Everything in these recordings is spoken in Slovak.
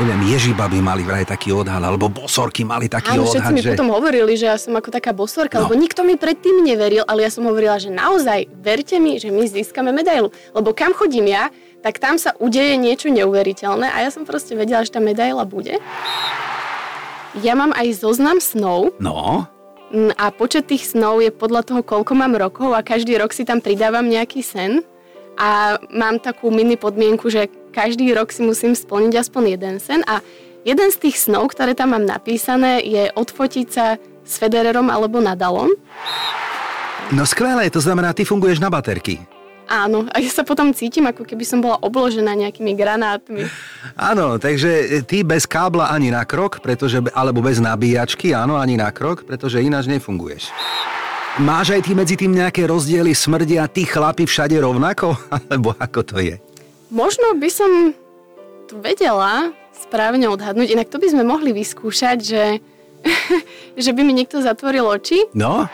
neviem, ježibaby mali vraj taký odhad, alebo bosorky mali taký Áno, odhad, mi že... potom hovorili, že ja som ako taká bosorka, No. lebo nikto mi predtým neveril, ale ja som hovorila, že naozaj, verte mi, že my získame medailu. Lebo kam chodím ja, tak tam sa udeje niečo neuveriteľné a ja som proste vedela, že tá medaila bude. Ja mám aj zoznam snov No, mm, a počet tých snov je podľa toho, koľko mám rokov a každý rok si tam pridávam nejaký sen a mám takú mini podmienku, že každý rok si musím splniť aspoň jeden sen a jeden z tých snov, ktoré tam mám napísané, je odfotiť sa s Federerom alebo Nadalom. no skvelé, to znamená, ty funguješ na baterky. Áno, a ja sa potom cítim, ako keby som bola obložená nejakými granátmi. Áno, takže ty bez kábla ani na krok, pretože, alebo bez nabíjačky, áno, ani na krok, pretože ináč nefunguješ. Máš aj ty medzi tým nejaké rozdiely, smrdia tí chlapi všade rovnako? Alebo ako to je? Možno by som to vedela správne odhadnúť, inak to by sme mohli vyskúšať, že, že by mi niekto zatvoril oči. No?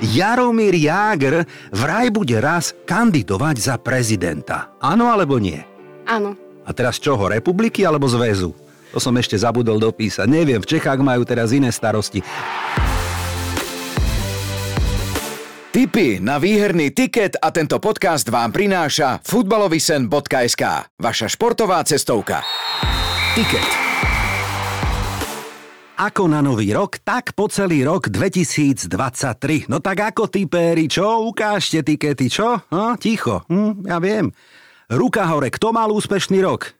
Jaromír Jágr vraj bude raz kandidovať za prezidenta. Áno alebo nie? Áno. A teraz čoho, republiky alebo zväzu? To som ešte zabudol dopísať. Neviem, v Čechách majú teraz iné starosti. Tipy na výherný tiket a tento podcast vám prináša futbalovisen.sk, vaša športová cestovka. Tiket. Ako na nový rok, tak po celý rok 2023. No tak ako tipéri, čo? Ukážte tikety, čo? No, ticho, hm, ja viem. Ruka hore, kto mal úspešný rok?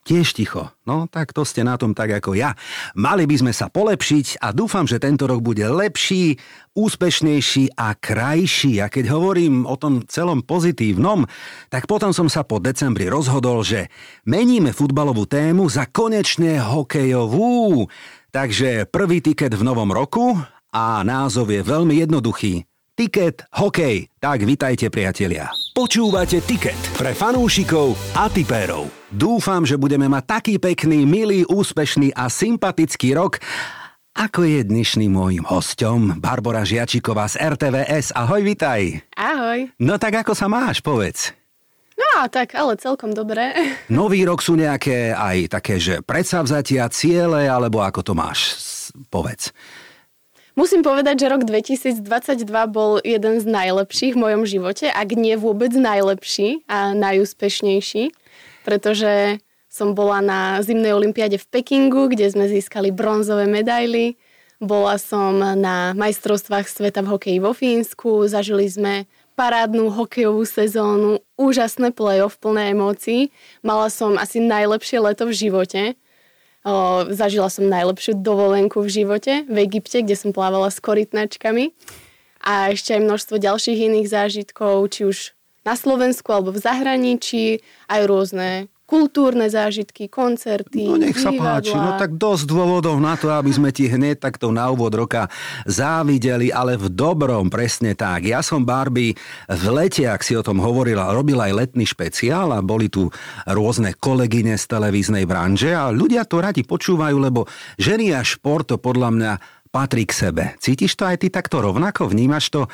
Tiež ticho. No, tak to ste na tom tak ako ja. Mali by sme sa polepšiť a dúfam, že tento rok bude lepší, úspešnejší a krajší. A keď hovorím o tom celom pozitívnom, tak potom som sa po decembri rozhodol, že meníme futbalovú tému za konečne hokejovú. Takže prvý tiket v novom roku a názov je veľmi jednoduchý. Tiket hokej. Tak vitajte priatelia. Počúvate Tiket pre fanúšikov a tipérov. Dúfam, že budeme mať taký pekný, milý, úspešný a sympatický rok, ako je dnešným môjim hosťom Barbara Žiačiková z RTVS. Ahoj, vitaj. Ahoj. No tak ako sa máš, povedz. No, tak, ale celkom dobré. Nový rok sú nejaké aj také, že predsavzatia, ciele, alebo ako to máš, povedz. Musím povedať, že rok 2022 bol jeden z najlepších v mojom živote, ak nie vôbec najlepší a najúspešnejší, pretože som bola na zimnej olympiáde v Pekingu, kde sme získali bronzové medaily. Bola som na majstrovstvách sveta v hokeji vo Fínsku, zažili sme parádnu hokejovú sezónu, úžasné play-off plné emócií. Mala som asi najlepšie leto v živote. O, zažila som najlepšiu dovolenku v živote v Egypte, kde som plávala s korytnačkami. A ešte aj množstvo ďalších iných zážitkov, či už na Slovensku alebo v zahraničí, aj rôzne kultúrne zážitky, koncerty, No nech sa divadlá. páči, no tak dosť dôvodov na to, aby sme ti hneď takto na úvod roka závideli, ale v dobrom, presne tak. Ja som Barbie v lete, ak si o tom hovorila, robila aj letný špeciál a boli tu rôzne kolegyne z televíznej branže a ľudia to radi počúvajú, lebo ženy a šport to podľa mňa patrí k sebe. Cítiš to aj ty takto rovnako? Vnímaš to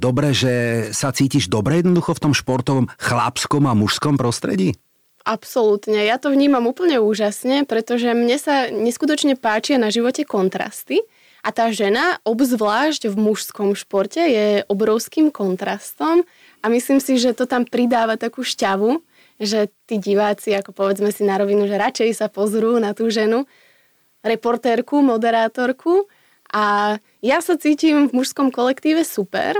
dobre, že sa cítiš dobre jednoducho v tom športovom chlapskom a mužskom prostredí? Absolútne. Ja to vnímam úplne úžasne, pretože mne sa neskutočne páčia na živote kontrasty. A tá žena, obzvlášť v mužskom športe, je obrovským kontrastom a myslím si, že to tam pridáva takú šťavu, že tí diváci, ako povedzme si na rovinu, že radšej sa pozrú na tú ženu, reportérku, moderátorku a ja sa cítim v mužskom kolektíve super.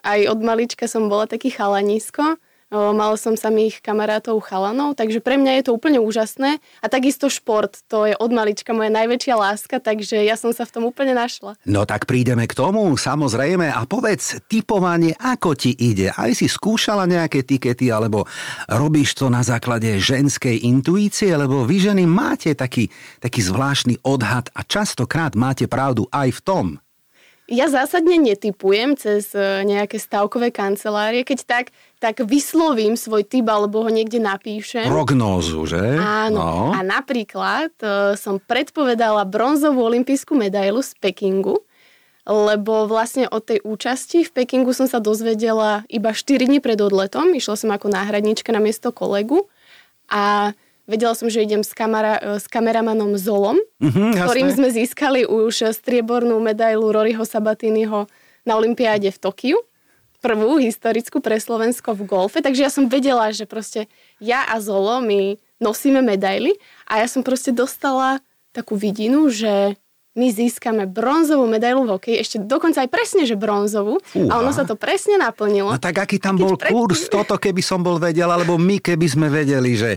Aj od malička som bola taký chalanisko. Mala som samých kamarátov chalanov, takže pre mňa je to úplne úžasné. A takisto šport, to je od malička moja najväčšia láska, takže ja som sa v tom úplne našla. No tak prídeme k tomu, samozrejme. A povedz, typovanie, ako ti ide? Aj si skúšala nejaké tikety, alebo robíš to na základe ženskej intuície? Lebo vy ženy máte taký, taký zvláštny odhad a častokrát máte pravdu aj v tom. Ja zásadne netypujem cez e, nejaké stavkové kancelárie. Keď tak, tak vyslovím svoj typ alebo ho niekde napíšem. Prognózu, že? Áno. No. A napríklad e, som predpovedala bronzovú olympijskú medailu z Pekingu, lebo vlastne od tej účasti v Pekingu som sa dozvedela iba 4 dní pred odletom. Išla som ako náhradnička na miesto kolegu a vedela som, že idem s, kamera, s kameramanom Zolom, Mhm, ktorým sme získali už striebornú medailu Roryho Sabatiniho na Olympiáde v Tokiu. Prvú historickú pre Slovensko v golfe. Takže ja som vedela, že proste ja a Zolo my nosíme medaily a ja som proste dostala takú vidinu, že my získame bronzovú medailu v hokeji, ešte dokonca aj presne, že bronzovú. A ono sa to presne naplnilo. No tak aký tam bol predtým- kurz, toto keby som bol vedel, alebo my keby sme vedeli, že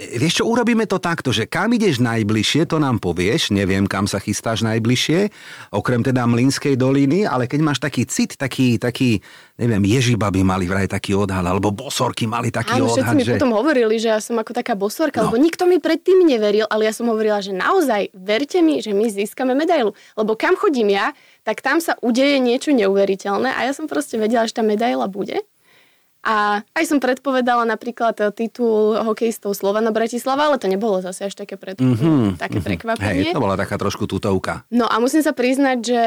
Vieš čo, urobíme to takto, že kam ideš najbližšie, to nám povieš, neviem, kam sa chystáš najbližšie, okrem teda Mlínskej doliny, ale keď máš taký cit, taký, taký neviem, ježibaby mali vraj taký odhad, alebo bosorky mali taký Áno, odhad, mi že... potom hovorili, že ja som ako taká bosorka, No. lebo nikto mi predtým neveril, ale ja som hovorila, že naozaj, verte mi, že my získame medailu. Lebo kam chodím ja, tak tam sa udeje niečo neuveriteľné a ja som proste vedela, že tá medaila bude. A aj som predpovedala napríklad e, titul hokejistov Slovana Bratislava, ale to nebolo zase až také, pred... Mhm, také mhm. prekvapenie. Hej, to bola taká trošku tutovka. No a musím sa priznať, že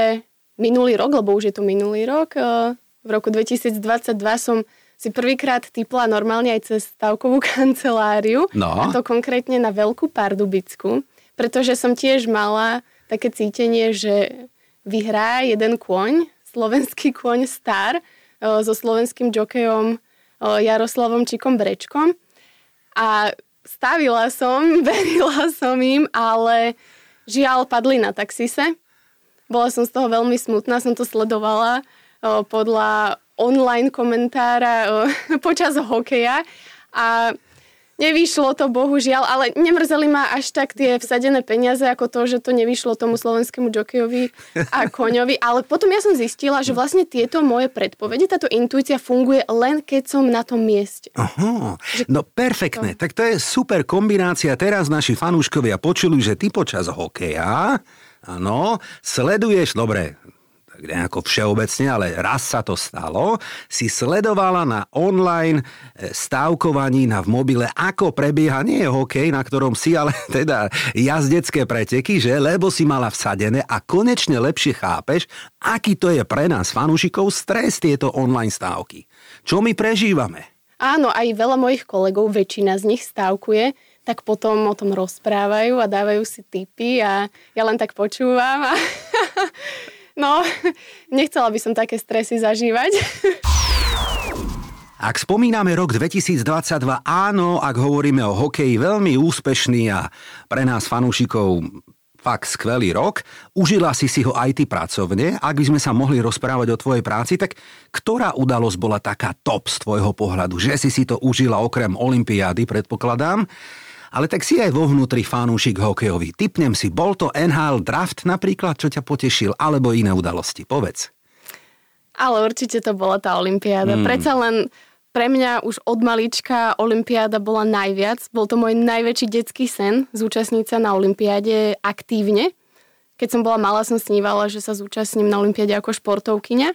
minulý rok, lebo už je to minulý rok, eh, v roku 2022 som si prvýkrát typla normálne aj cez stavkovú kanceláriu. No. A to konkrétne na Veľkú Pardubicku, pretože som tiež mala také cítenie, že vyhrá jeden kôň, slovenský kôň Star, eh, so slovenským jokejom Jaroslavom Čikom Brečkom. A stavila som, verila som im, ale žiaľ padli na taxise. Bola som z toho veľmi smutná, som to sledovala podľa online komentára počas hokeja a nevyšlo to bohužiaľ, ale nemrzeli ma až tak tie vsadené peniaze ako to, že to nevyšlo tomu slovenskému jokejovi a koňovi, ale potom ja som zistila, že vlastne tieto moje predpovede, táto intuícia funguje len keď som na tom mieste. Aha, no perfektné. Tak to je super kombinácia. Teraz naši fanúškovia počuli, že ty počas hokeja, áno, sleduješ, dobre, tak nejako všeobecne, ale raz sa to stalo, si sledovala na online e, stávkovaní na v mobile, ako prebieha nie je hokej, na ktorom si, ale teda jazdecké preteky, že? Lebo si mala vsadené a konečne lepšie chápeš, aký to je pre nás fanúšikov stres tieto online stávky. Čo my prežívame? Áno, aj veľa mojich kolegov, väčšina z nich stávkuje, tak potom o tom rozprávajú a dávajú si tipy a ja len tak počúvam. A no, nechcela by som také stresy zažívať. Ak spomíname rok 2022, áno, ak hovoríme o hokeji, veľmi úspešný a pre nás fanúšikov fakt skvelý rok. Užila si si ho aj ty pracovne. Ak by sme sa mohli rozprávať o tvojej práci, tak ktorá udalosť bola taká top z tvojho pohľadu? Že si si to užila okrem Olympiády, predpokladám. Ale tak si aj vo vnútri fanúšik hokejový. Typnem si, bol to NHL draft napríklad, čo ťa potešil, alebo iné udalosti? Povedz. Ale určite to bola tá olympiáda. Mm. Predsa len pre mňa už od malička olympiáda bola najviac. Bol to môj najväčší detský sen zúčastniť sa na olympiáde aktívne. Keď som bola malá, som snívala, že sa zúčastním na olympiáde ako športovkyňa,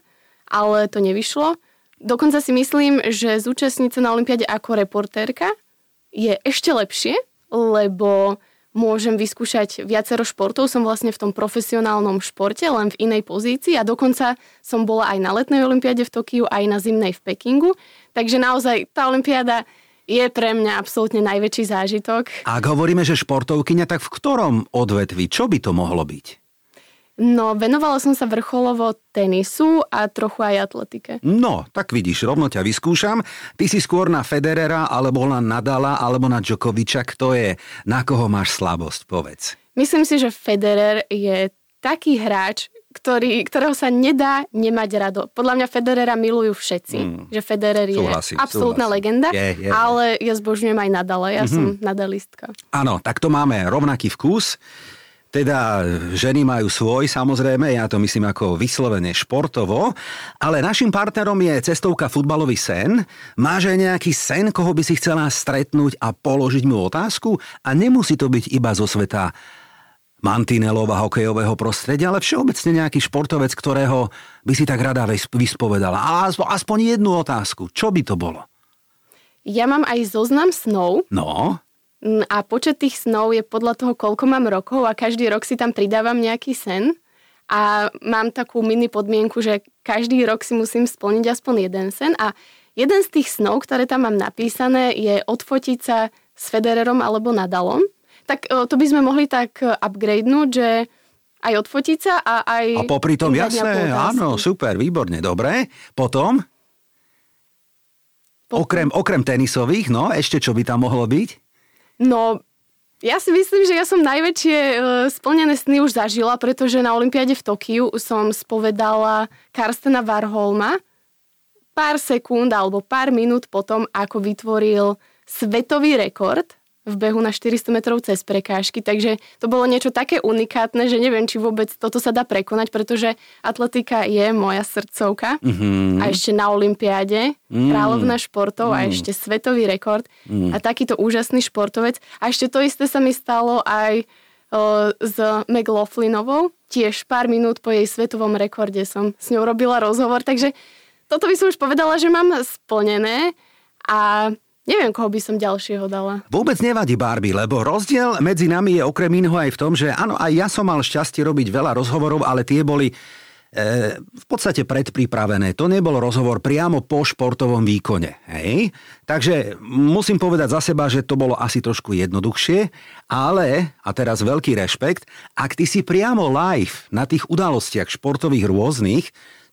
ale to nevyšlo. Dokonca si myslím, že zúčastniť sa na olympiáde ako reportérka je ešte lepšie, lebo môžem vyskúšať viacero športov. Som vlastne v tom profesionálnom športe, len v inej pozícii a dokonca som bola aj na letnej olympiáde v Tokiu, aj na zimnej v Pekingu. Takže naozaj tá olympiáda je pre mňa absolútne najväčší zážitok. Ak hovoríme, že športovkyňa, tak v ktorom odvetvi? Čo by to mohlo byť? No, venovala som sa vrcholovo tenisu a trochu aj atletike. No, tak vidíš, rovno ťa vyskúšam. Ty si skôr na Federera, alebo na Nadala, alebo na Djokoviča. Kto je, na koho máš slabosť, povedz. Myslím si, že Federer je taký hráč, ktorý, ktorého sa nedá nemať rado. Podľa mňa Federera milujú všetci. Mm. Že Federer je Súhlasím, absolútna súhlasím. legenda, Je, je, je. ale ja zbožňujem aj Nadala. Ja mm-hmm. som nadalistka. Áno, tak to máme rovnaký vkus. Teda ženy majú svoj, samozrejme, ja to myslím ako vyslovene športovo, ale našim partnerom je cestovka Futbalový sen. Máš aj nejaký sen, koho by si chcela stretnúť a položiť mu otázku? A nemusí to byť iba zo sveta mantinelov a hokejového prostredia, ale všeobecne nejaký športovec, ktorého by si tak rada vys- vyspovedala. A aspoň, jednu otázku. Čo by to bolo? Ja mám aj zoznam snov No, a počet tých snov je podľa toho, koľko mám rokov a každý rok si tam pridávam nejaký sen. A mám takú mini podmienku, že každý rok si musím splniť aspoň jeden sen a jeden z tých snov, ktoré tam mám napísané, je odfotiť sa s Federerom alebo Nadalom, tak to by sme mohli tak upgradenúť, že aj odfotiť sa a aj... A popri tom, jasné, áno, super, výborne, dobre. Potom? Potom? Okrem, okrem tenisových, no, ešte čo by tam mohlo byť? No, ja si myslím, že ja som najväčšie uh, splnené sny už zažila, pretože na Olympiade v Tokiu som spovedala Karstena Varholma pár sekúnd alebo pár minút potom, ako vytvoril svetový rekord v behu na 400 metrov cez prekážky, takže to bolo niečo také unikátne, že neviem, či vôbec toto sa dá prekonať, pretože atletika je moja srdcovka mm-hmm. a ešte na Olympiáde mm. kráľovná športov mm. a ešte svetový rekord mm. a takýto úžasný športovec. A ešte to isté sa mi stalo aj o, s McLaughlinovou, tiež pár minút po jej svetovom rekorde som s ňou robila rozhovor, takže toto by som už povedala, že mám splnené a Neviem, koho by som ďalšieho dala. Vôbec nevadí Barbie, lebo rozdiel medzi nami je okrem iného aj v tom, že áno, aj ja som mal šťastie robiť veľa rozhovorov, ale tie boli e, v podstate predpripravené. To nebol rozhovor priamo po športovom výkone. Hej? Takže musím povedať za seba, že to bolo asi trošku jednoduchšie, ale, a teraz veľký rešpekt, ak ty si priamo live na tých udalostiach športových rôznych,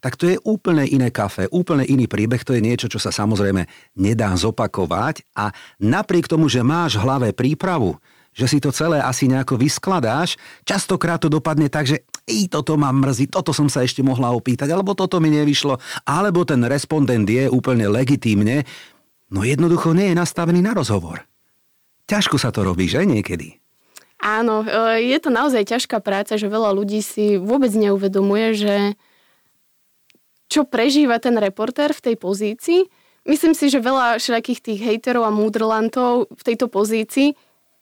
tak to je úplne iné kafe, úplne iný príbeh, to je niečo, čo sa samozrejme nedá zopakovať a napriek tomu, že máš v hlave prípravu, že si to celé asi nejako vyskladáš, častokrát to dopadne tak, že i toto ma mrzí, toto som sa ešte mohla opýtať, alebo toto mi nevyšlo, alebo ten respondent je úplne legitímne, no jednoducho nie je nastavený na rozhovor. Ťažko sa to robí, že niekedy? Áno, e, je to naozaj ťažká práca, že veľa ľudí si vôbec neuvedomuje, že čo prežíva ten reportér v tej pozícii. Myslím si, že veľa všetkých tých hejterov a múdrlantov v tejto pozícii,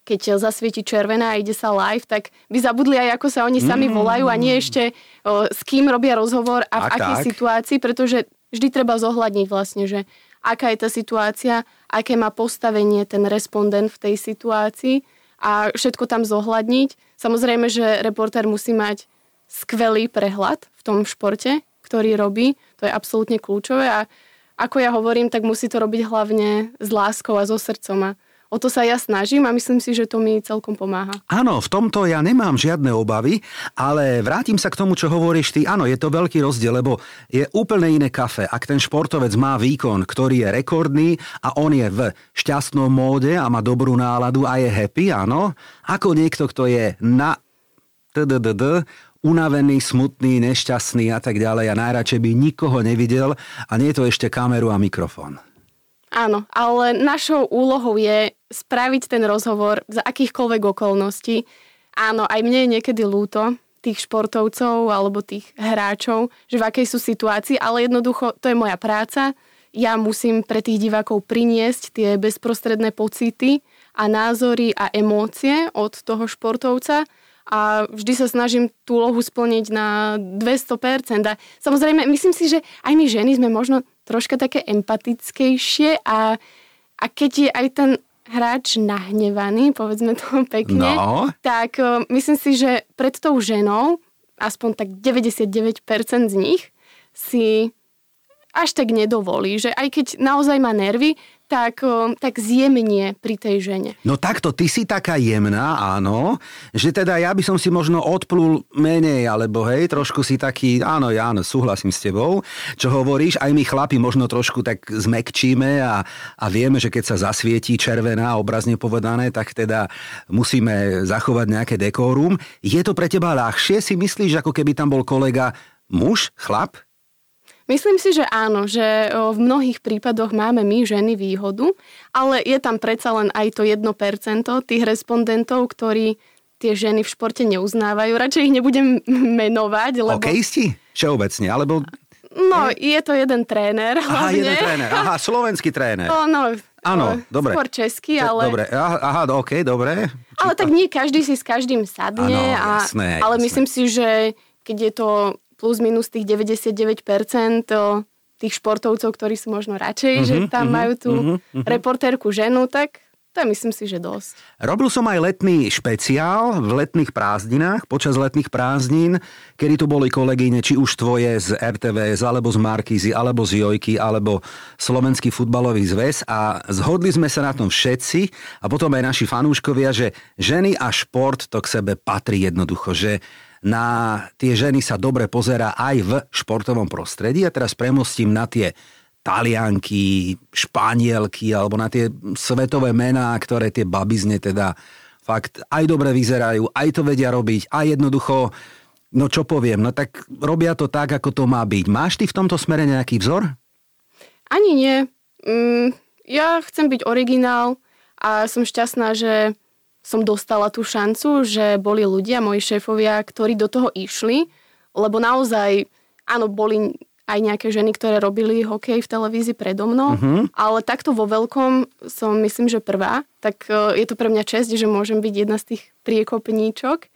keď zasvieti červená a ide sa live, tak by zabudli aj, ako sa oni sami mm. volajú a nie ešte o, s kým robia rozhovor a v tak, akej tak. situácii, pretože vždy treba zohľadniť vlastne, že aká je tá situácia, aké má postavenie ten respondent v tej situácii a všetko tam zohľadniť. Samozrejme, že reportér musí mať skvelý prehľad v tom športe, ktorý robí. To je absolútne kľúčové a ako ja hovorím, tak musí to robiť hlavne s láskou a so srdcom. A o to sa ja snažím a myslím si, že to mi celkom pomáha. Áno, v tomto ja nemám žiadne obavy, ale vrátim sa k tomu, čo hovoríš ty. Áno, je to veľký rozdiel, lebo je úplne iné kafe. Ak ten športovec má výkon, ktorý je rekordný a on je v šťastnom móde a má dobrú náladu a je happy, áno, ako niekto, kto je na tdddd, unavený, smutný, nešťastný a tak ďalej a najradšej by nikoho nevidel a nie je to ešte kameru a mikrofón. Áno, ale našou úlohou je spraviť ten rozhovor za akýchkoľvek okolností. Áno, aj mne je niekedy lúto tých športovcov alebo tých hráčov, že v akej sú situácii, ale jednoducho to je moja práca. Ja musím pre tých divákov priniesť tie bezprostredné pocity a názory a emócie od toho športovca a vždy sa snažím tú úlohu splniť na 200%. A samozrejme, myslím si, že aj my ženy sme možno troška také empatickejšie a, a keď je aj ten hráč nahnevaný, povedzme to pekne, no. tak uh, myslím si, že pred tou ženou, aspoň tak 99% z nich, si až tak nedovolí, že aj keď naozaj má nervy, tak, tak zjemnie pri tej žene. No takto, ty si taká jemná, áno, že teda ja by som si možno odplul menej, alebo hej, trošku si taký, áno, ja áno, súhlasím s tebou, čo hovoríš, aj my chlapi možno trošku tak zmekčíme a, a vieme, že keď sa zasvietí červená, obrazne povedané, tak teda musíme zachovať nejaké dekórum. Je to pre teba ľahšie, si myslíš, ako keby tam bol kolega muž, chlap? Myslím si, že áno, že v mnohých prípadoch máme my ženy výhodu, ale je tam predsa len aj to 1% tých respondentov, ktorí tie ženy v športe neuznávajú. Radšej ich nebudem menovať, lebo... Hokejisti? Všeobecne, alebo... No, je to jeden tréner hlavne. Aha, jeden tréner. Aha, slovenský tréner. No, no, Áno, dobre. Skôr český, ale... Dobre, aha, aha ok, dobre. Či ale tak nie každý si s každým sadne. Áno, jasné, a, ale jasné. myslím si, že keď je to plus minus tých 99% tých športovcov, ktorí sú možno radšej, mm-hmm, že tam mm-hmm, majú tú mm-hmm, reportérku ženu, tak to je myslím si, že dosť. Robil som aj letný špeciál v letných prázdninách, počas letných prázdnin, kedy tu boli kolegyne, či už tvoje z RTVS, alebo z Markízy, alebo z Jojky, alebo Slovenský futbalový zväz a zhodli sme sa na tom všetci a potom aj naši fanúškovia, že ženy a šport to k sebe patrí jednoducho, že na tie ženy sa dobre pozera aj v športovom prostredí a teraz premostím na tie Talianky, Španielky alebo na tie svetové mená, ktoré tie babizne teda fakt aj dobre vyzerajú, aj to vedia robiť, aj jednoducho, no čo poviem, no tak robia to tak, ako to má byť. Máš ty v tomto smere nejaký vzor? Ani nie. Mm, ja chcem byť originál a som šťastná, že som dostala tú šancu, že boli ľudia, moji šéfovia, ktorí do toho išli, lebo naozaj, áno, boli aj nejaké ženy, ktoré robili hokej v televízii predo mnou, uh-huh. ale takto vo veľkom som myslím, že prvá, tak e, je to pre mňa čest, že môžem byť jedna z tých priekopníčok.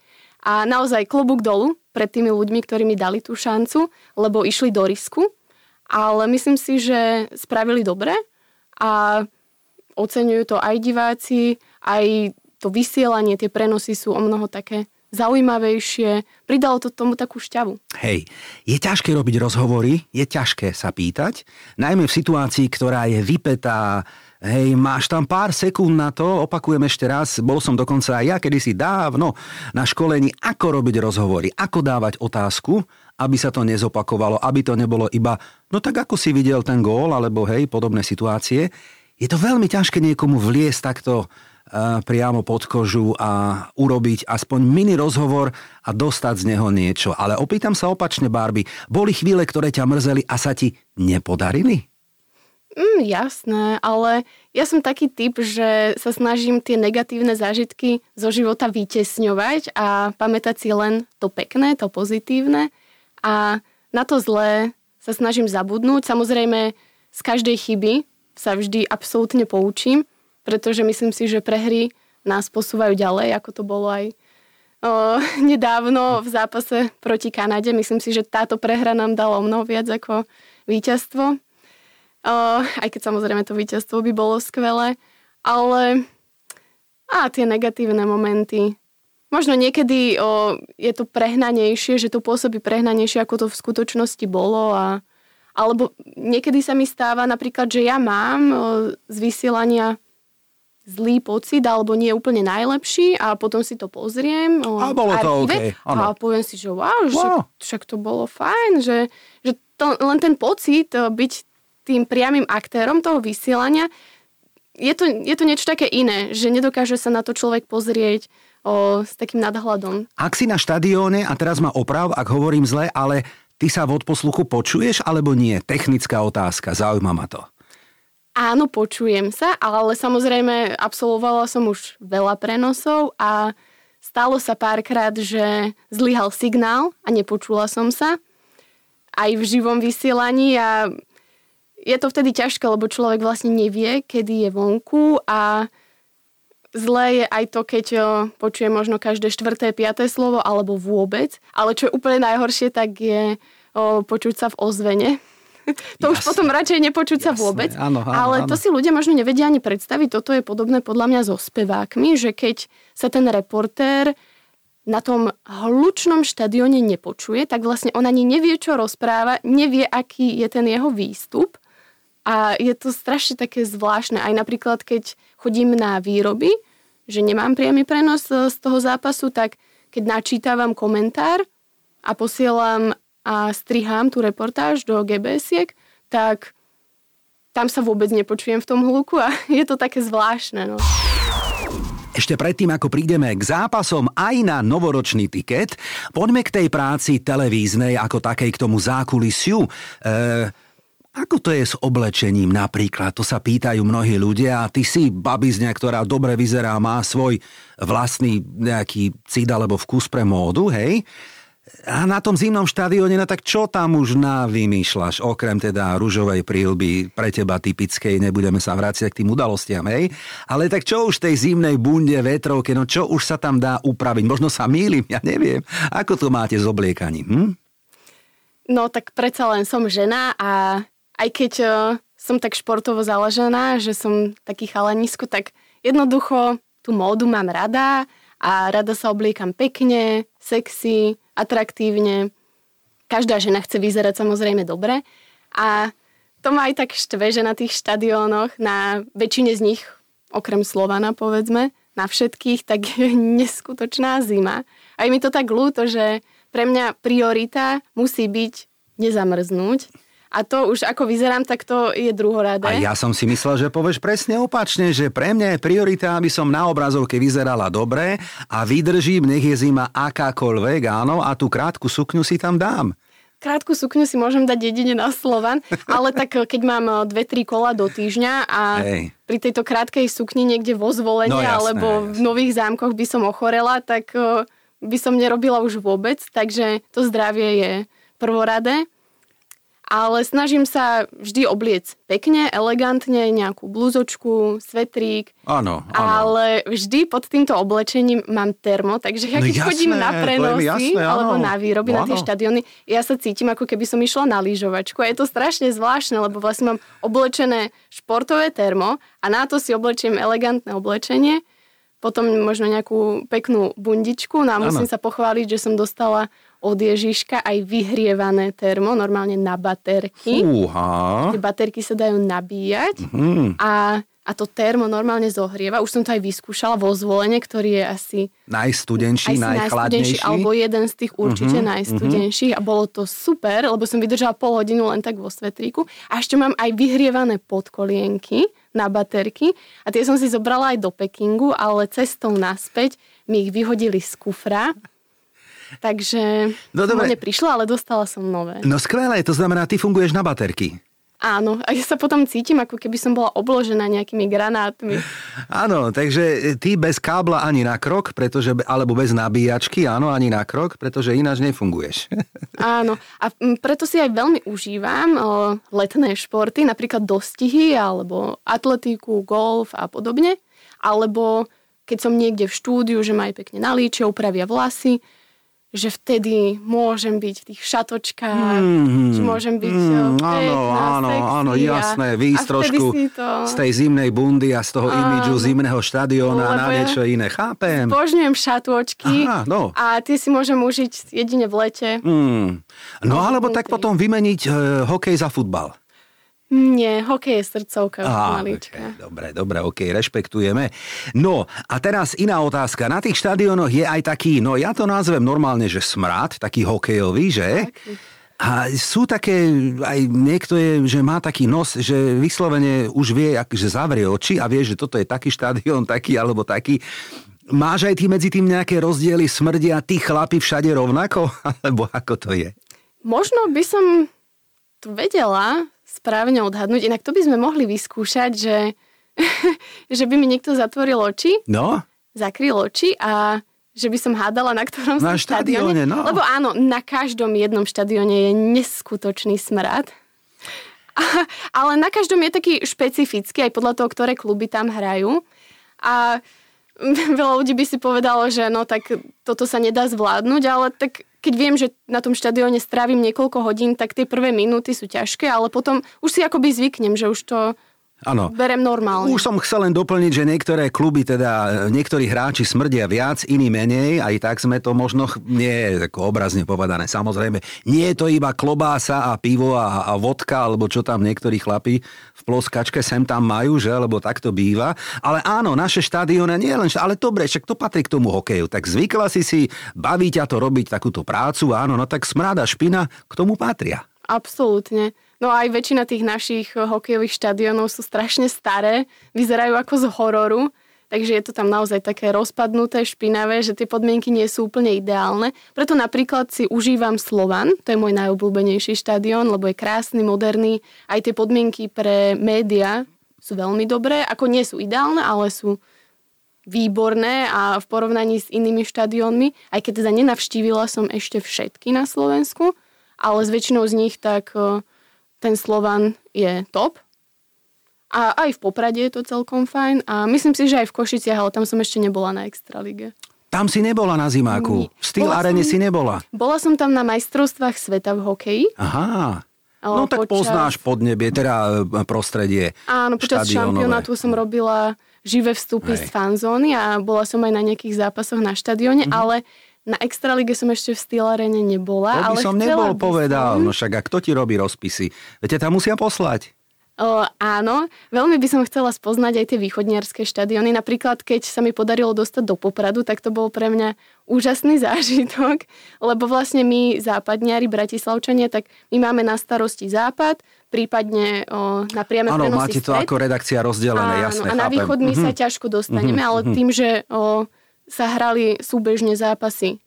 A naozaj klobúk dolu pred tými ľuďmi, ktorí mi dali tú šancu, lebo išli do risku, ale myslím si, že spravili dobre a oceňujú to aj diváci, aj to vysielanie, tie prenosy sú o mnoho také zaujímavejšie. Pridalo to tomu takú šťavu. Hej, je ťažké robiť rozhovory, je ťažké sa pýtať, najmä v situácii, ktorá je vypetá, Hej, máš tam pár sekúnd na to, opakujem ešte raz, bol som dokonca aj ja kedysi dávno na školení, ako robiť rozhovory, ako dávať otázku, aby sa to nezopakovalo, aby to nebolo iba, no tak ako si videl ten gól, alebo hej, podobné situácie. Je to veľmi ťažké niekomu vliesť takto priamo pod kožu a urobiť aspoň mini rozhovor a dostať z neho niečo. Ale opýtam sa opačne, Barbie, boli chvíle, ktoré ťa mrzeli a sa ti nepodarili? Mm, jasné, ale ja som taký typ, že sa snažím tie negatívne zážitky zo života vytesňovať a pamätať si len to pekné, to pozitívne a na to zlé sa snažím zabudnúť. Samozrejme, z každej chyby sa vždy absolútne poučím pretože myslím si, že prehry nás posúvajú ďalej, ako to bolo aj o, nedávno v zápase proti Kanade. Myslím si, že táto prehra nám dala mnoho viac ako víťazstvo. O, aj keď samozrejme to víťazstvo by bolo skvelé. Ale a tie negatívne momenty. Možno niekedy o, je to prehnanejšie, že to pôsobí prehnanejšie, ako to v skutočnosti bolo. A, alebo niekedy sa mi stáva napríklad, že ja mám o, z vysielania zlý pocit alebo nie úplne najlepší a potom si to pozriem a bolo to okay. a poviem si, že wow, wow. Však, však to bolo fajn, že, že to, len ten pocit eh, byť tým priamým aktérom toho vysielania je to, je to niečo také iné, že nedokáže sa na to človek pozrieť o, s takým nadhľadom. Ak si na štadióne, a teraz ma oprav, ak hovorím zle, ale ty sa v odposluchu počuješ alebo nie? Technická otázka, zaujíma ma to. Áno, počujem sa, ale samozrejme absolvovala som už veľa prenosov a stalo sa párkrát, že zlyhal signál a nepočula som sa. Aj v živom vysielaní a je to vtedy ťažké, lebo človek vlastne nevie, kedy je vonku a zlé je aj to, keď počuje možno každé štvrté, piaté slovo alebo vôbec, ale čo je úplne najhoršie, tak je počuť sa v ozvene, to Jasne. už potom radšej nepočuť sa vôbec. Áno, áno, ale áno. to si ľudia možno nevedia ani predstaviť. Toto je podobné podľa mňa so spevákmi, že keď sa ten reportér na tom hlučnom štadióne nepočuje, tak vlastne on ani nevie, čo rozpráva, nevie, aký je ten jeho výstup. A je to strašne také zvláštne. Aj napríklad, keď chodím na výroby, že nemám priamy prenos z toho zápasu, tak keď načítavam komentár a posielam a strihám tú reportáž do GBS-iek, tak tam sa vôbec nepočujem v tom hluku a je to také zvláštne. No. Ešte predtým, ako prídeme k zápasom aj na novoročný tiket, poďme k tej práci televíznej ako takej k tomu zákulisiu. E, ako to je s oblečením napríklad? To sa pýtajú mnohí ľudia a ty si babizňa, ktorá dobre vyzerá, má svoj vlastný nejaký cid alebo vkus pre módu, hej? A na tom zimnom štadióne, no tak čo tam už na vymýšľaš, okrem teda rúžovej prílby, pre teba typickej, nebudeme sa vráciť k tým udalostiam, hej? Ale tak čo už tej zimnej bunde, vetrovke, no čo už sa tam dá upraviť? Možno sa mýlim, ja neviem. Ako to máte s obliekaním, hm? No tak predsa len som žena a aj keď uh, som tak športovo založená, že som taký chalanisko, tak jednoducho tú módu mám rada a rada sa obliekam pekne, sexy, atraktívne. Každá žena chce vyzerať samozrejme dobre a to ma aj tak štve, že na tých štadiónoch, na väčšine z nich, okrem Slovana povedzme, na všetkých, tak je neskutočná zima. A je mi to tak ľúto, že pre mňa priorita musí byť nezamrznúť. A to už ako vyzerám, tak to je druhoradé. A ja som si myslel, že povieš presne opačne, že pre mňa je priorita, aby som na obrazovke vyzerala dobre a vydržím, nech je zima akákoľvek, áno, a tú krátku sukňu si tam dám. Krátku sukňu si môžem dať jedine na Slovan, ale tak eh, keď mám eh, dve, tri kola do týždňa a Hej. pri tejto krátkej sukni niekde vo zvolenie no, jasné, alebo jasné. v nových zámkoch by som ochorela, tak eh, by som nerobila už vôbec, takže to zdravie je prvoradé ale snažím sa vždy obliec pekne, elegantne, nejakú blúzočku, svetrík. Áno, áno. Ale vždy pod týmto oblečením mám termo, takže ja no keď jasné, chodím na prenosy jasné, alebo na výroby, no, na tie štadióny, ja sa cítim ako keby som išla na lyžovačku a je to strašne zvláštne, lebo vlastne mám oblečené športové termo a na to si oblečiem elegantné oblečenie, potom možno nejakú peknú bundičku no a musím ano. sa pochváliť, že som dostala od Ježiška aj vyhrievané termo, normálne na baterky. Fúha. Tie baterky sa dajú nabíjať mm. a, a to termo normálne zohrieva. Už som to aj vyskúšala vo zvolenie, ktorý je asi najstudenší, najchladnejší. Alebo jeden z tých určite mm-hmm, najstudenších a bolo to super, lebo som vydržala pol hodinu len tak vo svetríku. A ešte mám aj vyhrievané podkolienky na baterky a tie som si zobrala aj do Pekingu, ale cestou naspäť mi ich vyhodili z kufra Takže no, som neprišla, ale dostala som nové. No skvelé, to znamená, ty funguješ na baterky. Áno, a ja sa potom cítim, ako keby som bola obložená nejakými granátmi. Áno, takže ty bez kábla ani na krok, pretože, alebo bez nabíjačky, áno, ani na krok, pretože ináč nefunguješ. Áno, a preto si aj veľmi užívam letné športy, napríklad dostihy, alebo atletiku, golf a podobne. Alebo keď som niekde v štúdiu, že ma aj pekne nalíčia, upravia vlasy, že vtedy môžem byť v tých šatočkách, mm, že môžem byť mm, áno, áno, áno, jasné, výjsť trošku to... z tej zimnej bundy a z toho imidžu zimného štadióna na niečo iné, chápem. Zbožňujem šatôčky Aha, no. a tie si môžem užiť jedine v lete. Mm. No alebo tak potom vymeniť uh, hokej za futbal. Nie, hokej je srdcovka Á, malička. Okay, dobre, dobre, ok, rešpektujeme. No a teraz iná otázka. Na tých štadionoch je aj taký, no ja to nazvem normálne, že smrad, taký hokejový, že? Taký. A sú také, aj niekto je, že má taký nos, že vyslovene už vie, že zavrie oči a vie, že toto je taký štadión, taký alebo taký. Máš aj ty medzi tým nejaké rozdiely, smrdia tí chlapi všade rovnako? Alebo ako to je? Možno by som to vedela, správne odhadnúť. Inak to by sme mohli vyskúšať, že, že by mi niekto zatvoril oči. No? Zakryl oči a že by som hádala, na ktorom na štadióne. No. Lebo áno, na každom jednom štadióne je neskutočný smrad. ale na každom je taký špecifický, aj podľa toho, ktoré kluby tam hrajú. A veľa ľudí by si povedalo, že no tak toto sa nedá zvládnuť, ale tak keď viem, že na tom štadióne strávim niekoľko hodín, tak tie prvé minúty sú ťažké, ale potom už si akoby zvyknem, že už to Áno. Berem normálne. Už som chcel len doplniť, že niektoré kluby, teda niektorí hráči smrdia viac, iní menej, aj tak sme to možno, nie ako obrazne povedané, samozrejme, nie je to iba klobása a pivo a, a vodka, alebo čo tam niektorí chlapi v ploskačke sem tam majú, že, lebo tak to býva. Ale áno, naše štadióne nie len, ale dobre, však to patrí k tomu hokeju. Tak zvykla si si, baví ťa to robiť takúto prácu, áno, no tak smrada špina k tomu patria. Absolútne. No aj väčšina tých našich eh, hokejových štadionov sú strašne staré, vyzerajú ako z hororu, takže je to tam naozaj také rozpadnuté, špinavé, že tie podmienky nie sú úplne ideálne. Preto napríklad si užívam Slovan, to je môj najobľúbenejší štadión, lebo je krásny, moderný. Aj tie podmienky pre média sú veľmi dobré, ako nie sú ideálne, ale sú výborné a v porovnaní s inými štadiónmi, aj keď teda nenavštívila som ešte všetky na Slovensku, ale s väčšinou z nich tak eh, ten Slovan je top. A aj v Poprade je to celkom fajn. A myslím si, že aj v Košiciach, ale tam som ešte nebola na Extralige. Tam si nebola na zimáku. V Steel Arene si nebola. Bola som tam na majstrovstvách sveta v hokeji. Aha. No tak počas... poznáš podnebie, teda e, prostredie Áno, počas šampionátu som robila živé vstupy Hej. z fanzóny a bola som aj na nejakých zápasoch na štadióne, mm-hmm. ale na Extralige som ešte v Steel Arene nebola. To by ale som nebol povedal, Som. no však a kto ti robí rozpisy? Viete, tam musia poslať. O, áno, veľmi by som chcela spoznať aj tie východniarské štadióny. Napríklad, keď sa mi podarilo dostať do Popradu, tak to bol pre mňa úžasný zážitok, lebo vlastne my západniari, bratislavčania, tak my máme na starosti západ, prípadne o, na priame Áno, máte to ako redakcia rozdelené, Áno, jasné, a na chápem. východ my Mhm. sa ťažko dostaneme, ale tým, že o, sa hrali súbežne zápasy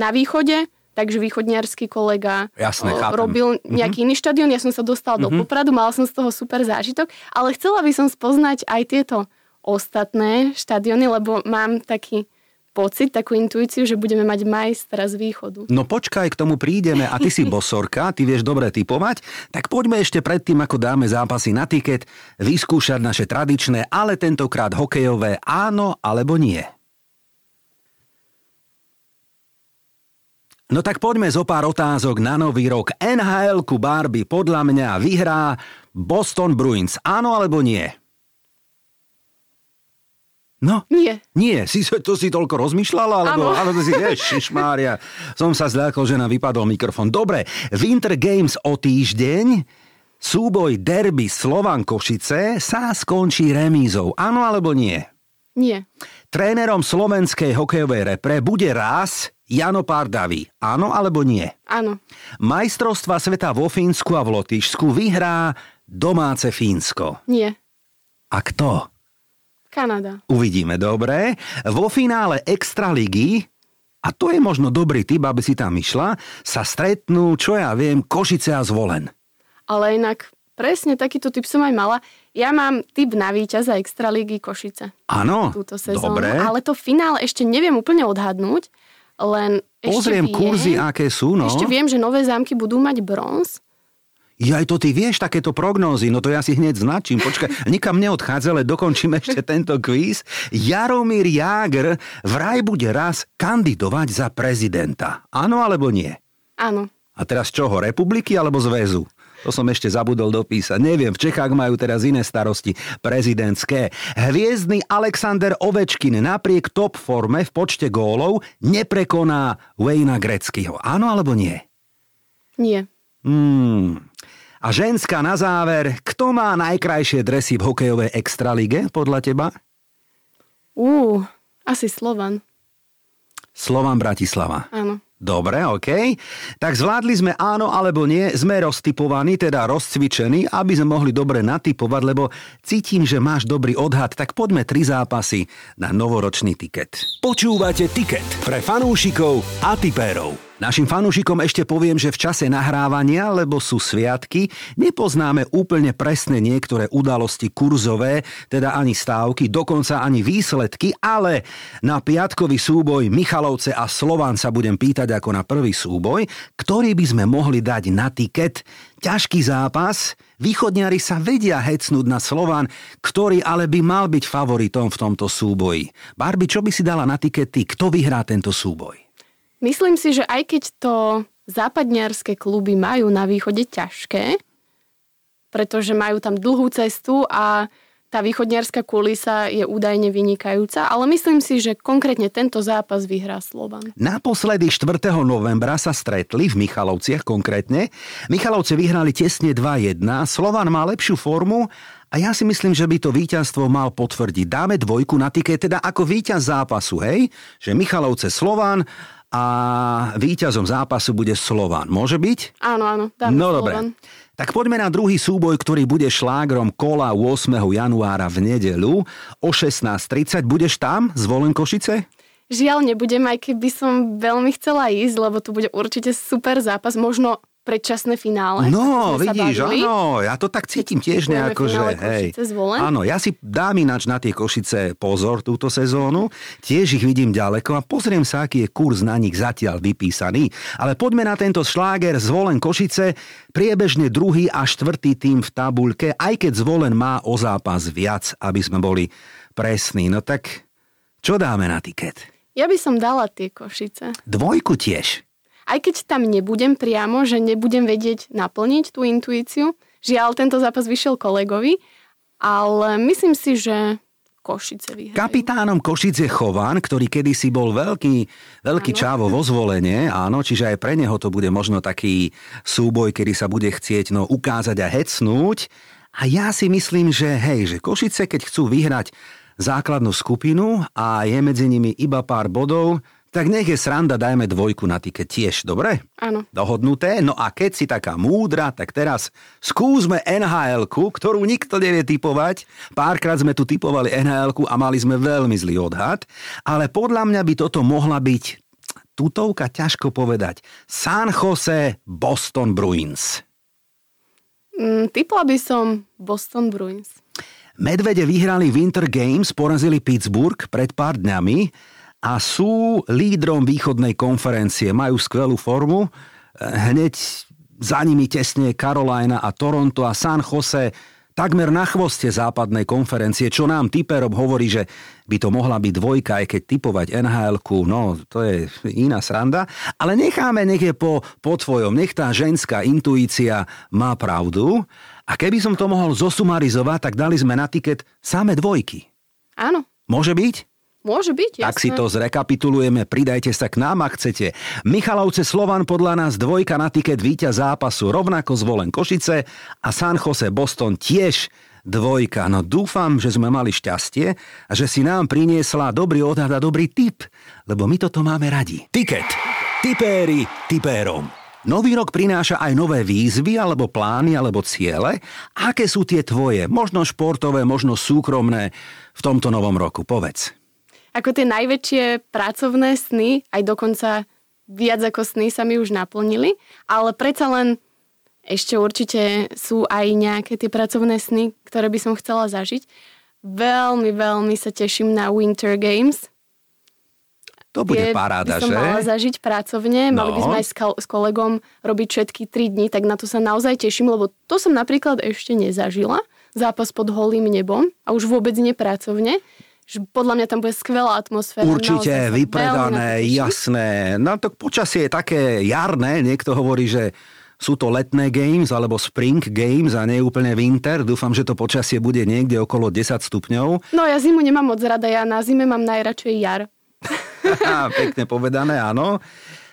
na východe, takže východniarský kolega Jasné, o, chápem. robil nejaký iný štadión, ja som sa dostala do Popradu, mala som z toho super zážitok, ale chcela by som spoznať aj tieto ostatné štadióny, lebo mám taký pocit, takú intuíciu, že budeme mať majstra z východu. No počkaj, k tomu prídeme a ty si bosorka, ty vieš dobre typovať, tak poďme ešte predtým, ako dáme zápasy na tiket, vyskúšať naše tradičné, ale tentokrát hokejové áno alebo nie. No tak poďme zo pár otázok na nový rok. NHL-ku Barbie podľa mňa vyhrá Boston Bruins. Áno alebo nie? No, Nie. nie, si to si toľko rozmýšľala, alebo, alebo si, ježišmária, som sa zľakol, že nám vypadol mikrofón. Dobre, Winter Games o týždeň, súboj derby Slovan Košice sa skončí remízou. Áno alebo nie? Nie. Trénerom slovenskej hokejovej repre bude raz Jano Pardavi. Áno alebo nie? Áno. Majstrovstva sveta vo Fínsku a v Lotyšsku vyhrá domáce Fínsko. Nie. A kto? Kanada. Uvidíme, dobre. Vo finále Extraligy, a to je možno dobrý typ, aby si tam išla, sa stretnú, čo ja viem, Košice a Zvolen. Ale inak presne takýto typ som aj mala. Ja mám typ na víťaza Extraligy Košice Áno, túto sezónu, dobre. ale to finále ešte neviem úplne odhadnúť, len Pozriem viem, kurzy, aké sú, no. Ešte viem, že nové zámky budú mať bronz. Ja aj to ty vieš, takéto prognózy, no to ja si hneď značím. Počkaj, nikam neodchádza, ale dokončím ešte tento kvíz. Jaromír Jágr vraj bude raz kandidovať za prezidenta. Áno alebo nie? Áno. A teraz čoho, republiky alebo zväzu? To som ešte zabudol dopísať. Neviem, v Čechách majú teraz iné starosti prezidentské. Hviezdny Alexander Ovečkin napriek top forme v počte gólov neprekoná Wayna Greckého. Áno alebo nie? Nie. Hmm. A ženská na záver, kto má najkrajšie dresy v hokejovej extralige podľa teba? Ú, asi Slovan. Slovan Bratislava. Áno. Dobre, OK. Tak zvládli sme áno alebo nie, sme roztypovaní, teda rozcvičení, aby sme mohli dobre natypovať, lebo cítim, že máš dobrý odhad, tak poďme tri zápasy na novoročný tiket. Počúvate tiket pre fanúšikov a tipérov. Našim fanúšikom ešte poviem, že v čase nahrávania, lebo sú sviatky, nepoznáme úplne presne niektoré udalosti kurzové, teda ani stávky, dokonca ani výsledky, ale na piatkový súboj Michalovce a Slovan sa budem pýtať ako na prvý súboj, ktorý by sme mohli dať na tiket. Ťažký zápas, východňari sa vedia hecnúť na Slovan, ktorý ale by mal byť favoritom v tomto súboji. Barbie, čo by si dala na tiket ty? Kto vyhrá tento súboj? Myslím si, že aj keď to západniarské kluby majú na východe ťažké, pretože majú tam dlhú cestu a tá východniarská kulisa je údajne vynikajúca, ale myslím si, že konkrétne tento zápas vyhrá Slovan. Naposledy 4. novembra sa stretli v Michalovciach konkrétne. Michalovce vyhrali tesne 2-1, Slovan má lepšiu formu a ja si myslím, že by to víťazstvo mal potvrdiť. Dáme dvojku na tiket, teda ako víťaz zápasu, hej? Že Michalovce Slovan a víťazom zápasu bude Slovan. Môže byť? Áno, áno, dáme No dobre. Tak poďme na druhý súboj, ktorý bude šlágrom kola 8. januára v nedelu o 16.30. Budeš tam, zvolen Košice? Žiaľ, nebudem, aj keby som veľmi chcela ísť, lebo to bude určite super zápas, možno predčasné finále. No, vidíš, áno, ja to tak cítim tiež nejako, že hej. Áno, ja si dám ináč na tie Košice pozor túto sezónu, tiež ich vidím ďaleko a pozriem sa, aký je kurz na nich zatiaľ vypísaný. Ale poďme na tento šláger zvolen Košice, priebežne druhý a štvrtý tým v tabuľke, aj keď zvolen má o zápas viac, aby sme boli presní. No tak, čo dáme na tiket? Ja by som dala tie Košice. Dvojku tiež. Aj keď tam nebudem priamo, že nebudem vedieť naplniť tú intuíciu. Žiaľ, tento zápas vyšiel kolegovi, ale myslím si, že Košice vyhrajú. Kapitánom Košic je Chovan, ktorý kedysi bol veľký, veľký Áno. čávo vo zvolenie, áno, čiže aj pre neho to bude možno taký súboj, kedy sa bude chcieť no, ukázať a hecnúť. A ja si myslím, že hej, že Košice, keď chcú vyhrať základnú skupinu a je medzi nimi iba pár bodov, tak nech je sranda, dajme dvojku na tiket tiež, dobre? Áno. Dohodnuté? No a keď si taká múdra, tak teraz skúsme nhl ktorú nikto nevie typovať. Párkrát sme tu typovali nhl a mali sme veľmi zlý odhad, ale podľa mňa by toto mohla byť tutovka, ťažko povedať. San Jose Boston Bruins. Mm, typla by som Boston Bruins. Medvede vyhrali Winter Games, porazili Pittsburgh pred pár dňami a sú lídrom východnej konferencie. Majú skvelú formu. Hneď za nimi tesne Carolina a Toronto a San Jose takmer na chvoste západnej konferencie, čo nám typerom hovorí, že by to mohla byť dvojka, aj keď typovať nhl no to je iná sranda. Ale necháme, nech je po, po tvojom, nech tá ženská intuícia má pravdu. A keby som to mohol zosumarizovať, tak dali sme na tiket same dvojky. Áno, Môže byť? Môže byť, jasné. Tak si to zrekapitulujeme, pridajte sa k nám, ak chcete. Michalovce Slovan podľa nás dvojka na tiket víťaz zápasu, rovnako zvolen Košice a San Jose Boston tiež dvojka. No dúfam, že sme mali šťastie a že si nám priniesla dobrý odhad a dobrý tip, lebo my toto máme radi. Tiket. Tipéri tipérom. Nový rok prináša aj nové výzvy, alebo plány, alebo ciele. Aké sú tie tvoje? Možno športové, možno súkromné v tomto novom roku. Povedz. Ako tie najväčšie pracovné sny, aj dokonca viac ako sny sa mi už naplnili, ale predsa len ešte určite sú aj nejaké tie pracovné sny, ktoré by som chcela zažiť. Veľmi, veľmi sa teším na Winter Games. To bude Tie paráda, som že? mala zažiť pracovne, mali by No. sme aj s, kal- s kolegom robiť všetky 3 dni, tak na to sa naozaj teším, lebo to som napríklad ešte nezažila. Zápas pod holým nebom a už vôbec nepracovne. Že podľa mňa tam bude skvelá atmosféra. Určite, vypredané, jasné. No to počasie je také jarné, niekto hovorí, že sú to letné games alebo spring games a nie úplne winter. Dúfam, že to počasie bude niekde okolo 10 stupňov. No ja zimu nemám moc rada, ja na zime mám najradšej jar. Pekne povedané, áno.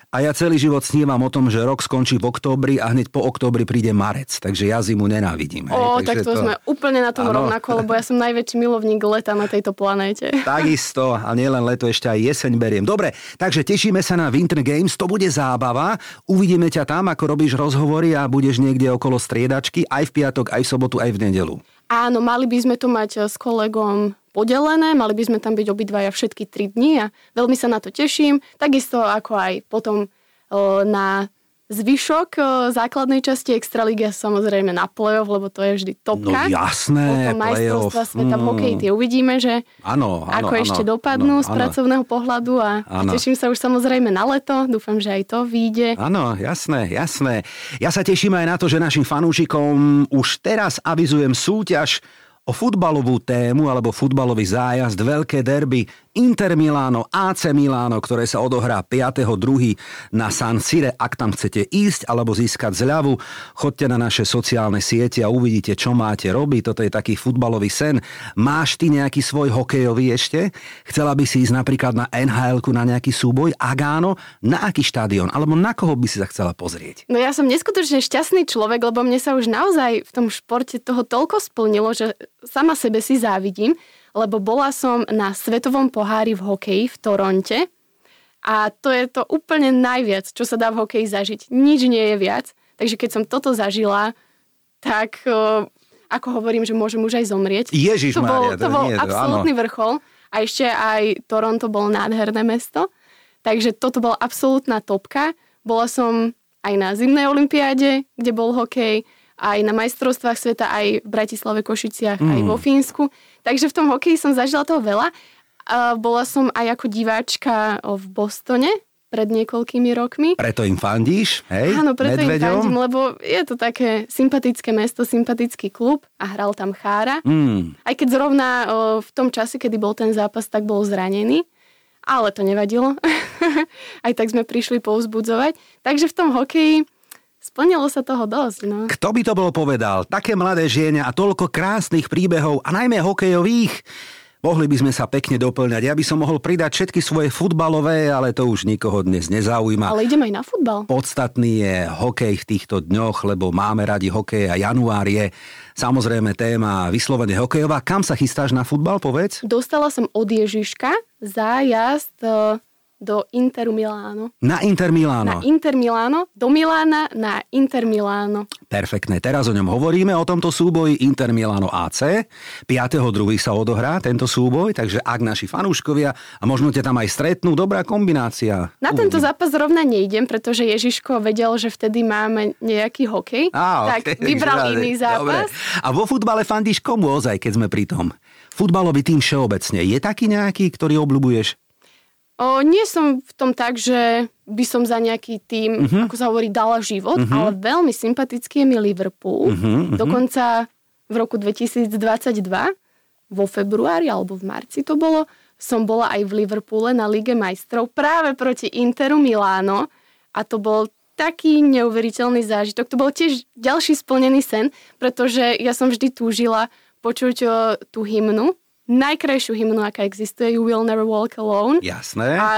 A ja celý život snívam o tom, že rok skončí v októbri a hneď po októbri príde marec. Takže ja zimu nenávidím. hej. Ó, Takže tak to, sme úplne na tom Áno. rovnako, lebo ja som najväčší milovník leta na tejto planéte. Takisto, a nielen leto, ešte aj jeseň beriem. Dobre, takže tešíme sa na Winter Games, to bude zábava. Uvidíme ťa tam, ako robíš rozhovory a budeš niekde okolo striedačky, aj v piatok, aj v sobotu, aj v nedelu. Áno, mali by sme to mať s kolegom podelené, mali by sme tam byť obidvaja všetky 3 dni a veľmi sa na to teším. Takisto ako aj potom o, na zvyšok o, základnej časti Extraligy samozrejme na play-off, lebo to je vždy topka. No jasné, majstrovstva sveta v mm. hokeji, tie uvidíme, že Áno, áno, ako áno, ešte dopadnú áno, z pracovného pohľadu a Áno. teším sa už samozrejme na leto, dúfam, že aj to vyjde. Áno, jasné, jasné. Ja sa teším aj na to, že našim fanúšikom už teraz avizujem súťaž o futbalovú tému alebo futbalový zájazd, veľké derby Inter Miláno, AC Miláno, ktoré sa odohrá 5.2. na San Sire. Ak tam chcete ísť alebo získať zľavu, chodte na naše sociálne siete a uvidíte, čo máte robiť. Toto je taký futbalový sen. Máš ty nejaký svoj hokejový ešte? Chcela by si ísť napríklad na nhl na nejaký súboj? Ak áno, na aký štadión? Alebo na koho by si sa chcela pozrieť? No ja som neskutočne šťastný človek, lebo mne sa už naozaj v tom športe toho toľko splnilo, že sama sebe si závidím, lebo bola som na svetovom pohári v hokeji v Toronte a to je to úplne najviac, čo sa dá v hokeji zažiť. Nič nie je viac. Takže keď som toto zažila, tak ako hovorím, že môžem už aj zomrieť. Ježiš to bol, Mária, to bol nie, absolútny vrchol. A ešte aj Toronto bolo nádherné mesto. Takže toto bola absolútna topka. Bola som aj na zimnej olympiáde, kde bol hokej, aj na majstrovstvách sveta, aj v Bratislave, Košiciach, aj vo Fínsku. Takže v tom hokeji som zažila toho veľa. A bola som aj ako diváčka v Bostone pred niekoľkými rokmi. Preto im fandíš, hej? Áno, preto im Medveďom? fandím, lebo je to také sympatické mesto, sympatický klub a hral tam Chára. Mm. Aj keď zrovna o, v tom čase, kedy bol ten zápas, tak bol zranený. Ale to nevadilo. Aj tak sme prišli povzbudzovať. Takže v tom hokeji splnilo sa toho dosť. No. Kto by to bol povedal? Také mladé žienia a toľko krásnych príbehov a najmä hokejových. Mohli by sme sa pekne doplňať. Ja by som mohol pridať všetky svoje futbalové, ale to už nikoho dnes nezaujíma. Ale idem aj na futbal. Podstatný je hokej v týchto dňoch, lebo máme radi hokej a január je samozrejme téma vyslovene hokejová. Kam sa chystáš na futbal, povedz? Dostala som od Ježiška zájazd e, do Interu Miláno. Na Inter Miláno. Na Inter Miláno, do Milána na Inter Miláno. Perfektné, teraz o ňom hovoríme, o tomto súboji Inter Milano AC. 5.2. sa odohrá tento súboj, takže ak naši fanúškovia a možno ťa tam aj stretnú, dobrá kombinácia. Na tento zápas zrovna nejdem, pretože Ježiško vedel, že vtedy máme nejaký hokej, Á, tak okej, vybral iný zápas. Dobre. A vo futbale fandíš komu ozaj, keď sme pri tom? Futbalový tým všeobecne. Je taký nejaký, ktorý obľúbuješ? O, nie som v tom tak, že by som za nejaký tým, uh-huh. ako sa hovorí, dala život, uh-huh. ale veľmi sympatický je mi Liverpool. Mhm, Uh-huh. Dokonca v roku 2022, vo februári alebo v marci to bolo, som bola aj v Liverpoole na Lige majstrov práve proti Interu Miláno a to bol taký neuveriteľný zážitok. To bol tiež ďalší splnený sen, pretože ja som vždy túžila počuť o, tú hymnu, najkrajšiu hymnu, aká existuje, You Will Never Walk Alone. Jasné. A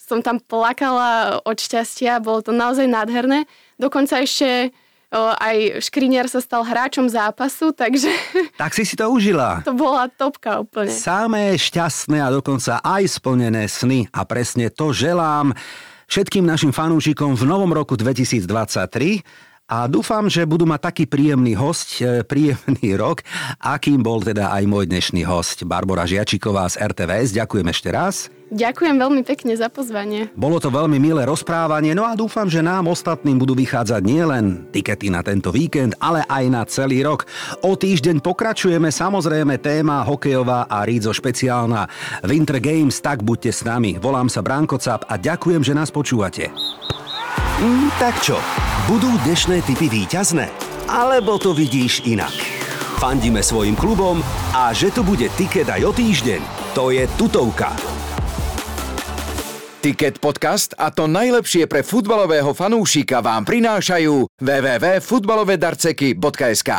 som tam plakala od šťastia, bolo to naozaj nádherné. Dokonca ešte aj Škriniar sa stal hráčom zápasu, takže Tak si si to užila. to bola topka úplne. Samé šťastné a dokonca aj splnené sny a presne to želám všetkým našim fanúšikom v novom roku 2023 a dúfam, že budú mať taký príjemný host, e, príjemný rok, akým bol teda aj môj dnešný host Barbara Žiačiková z RTVS. Ďakujem ešte raz. Ďakujem veľmi pekne za pozvanie. Bolo to veľmi milé rozprávanie, no a dúfam, že nám ostatným budú vychádzať nielen tikety na tento víkend, ale aj na celý rok. O týždeň pokračujeme samozrejme téma hokejová a Rídzo špeciálna Winter Games, tak buďte s nami. Volám sa Branko Cap a ďakujem, že nás počúvate. Mm, tak čo, budú dnešné typy víťazné? Alebo to vidíš inak? Fandíme svojim klubom a že to bude tiket aj o týždeň, to je tutovka. Ticket podcast a to najlepšie pre futbalového fanúšika vám prinášajú www.futbalovedarceky.sk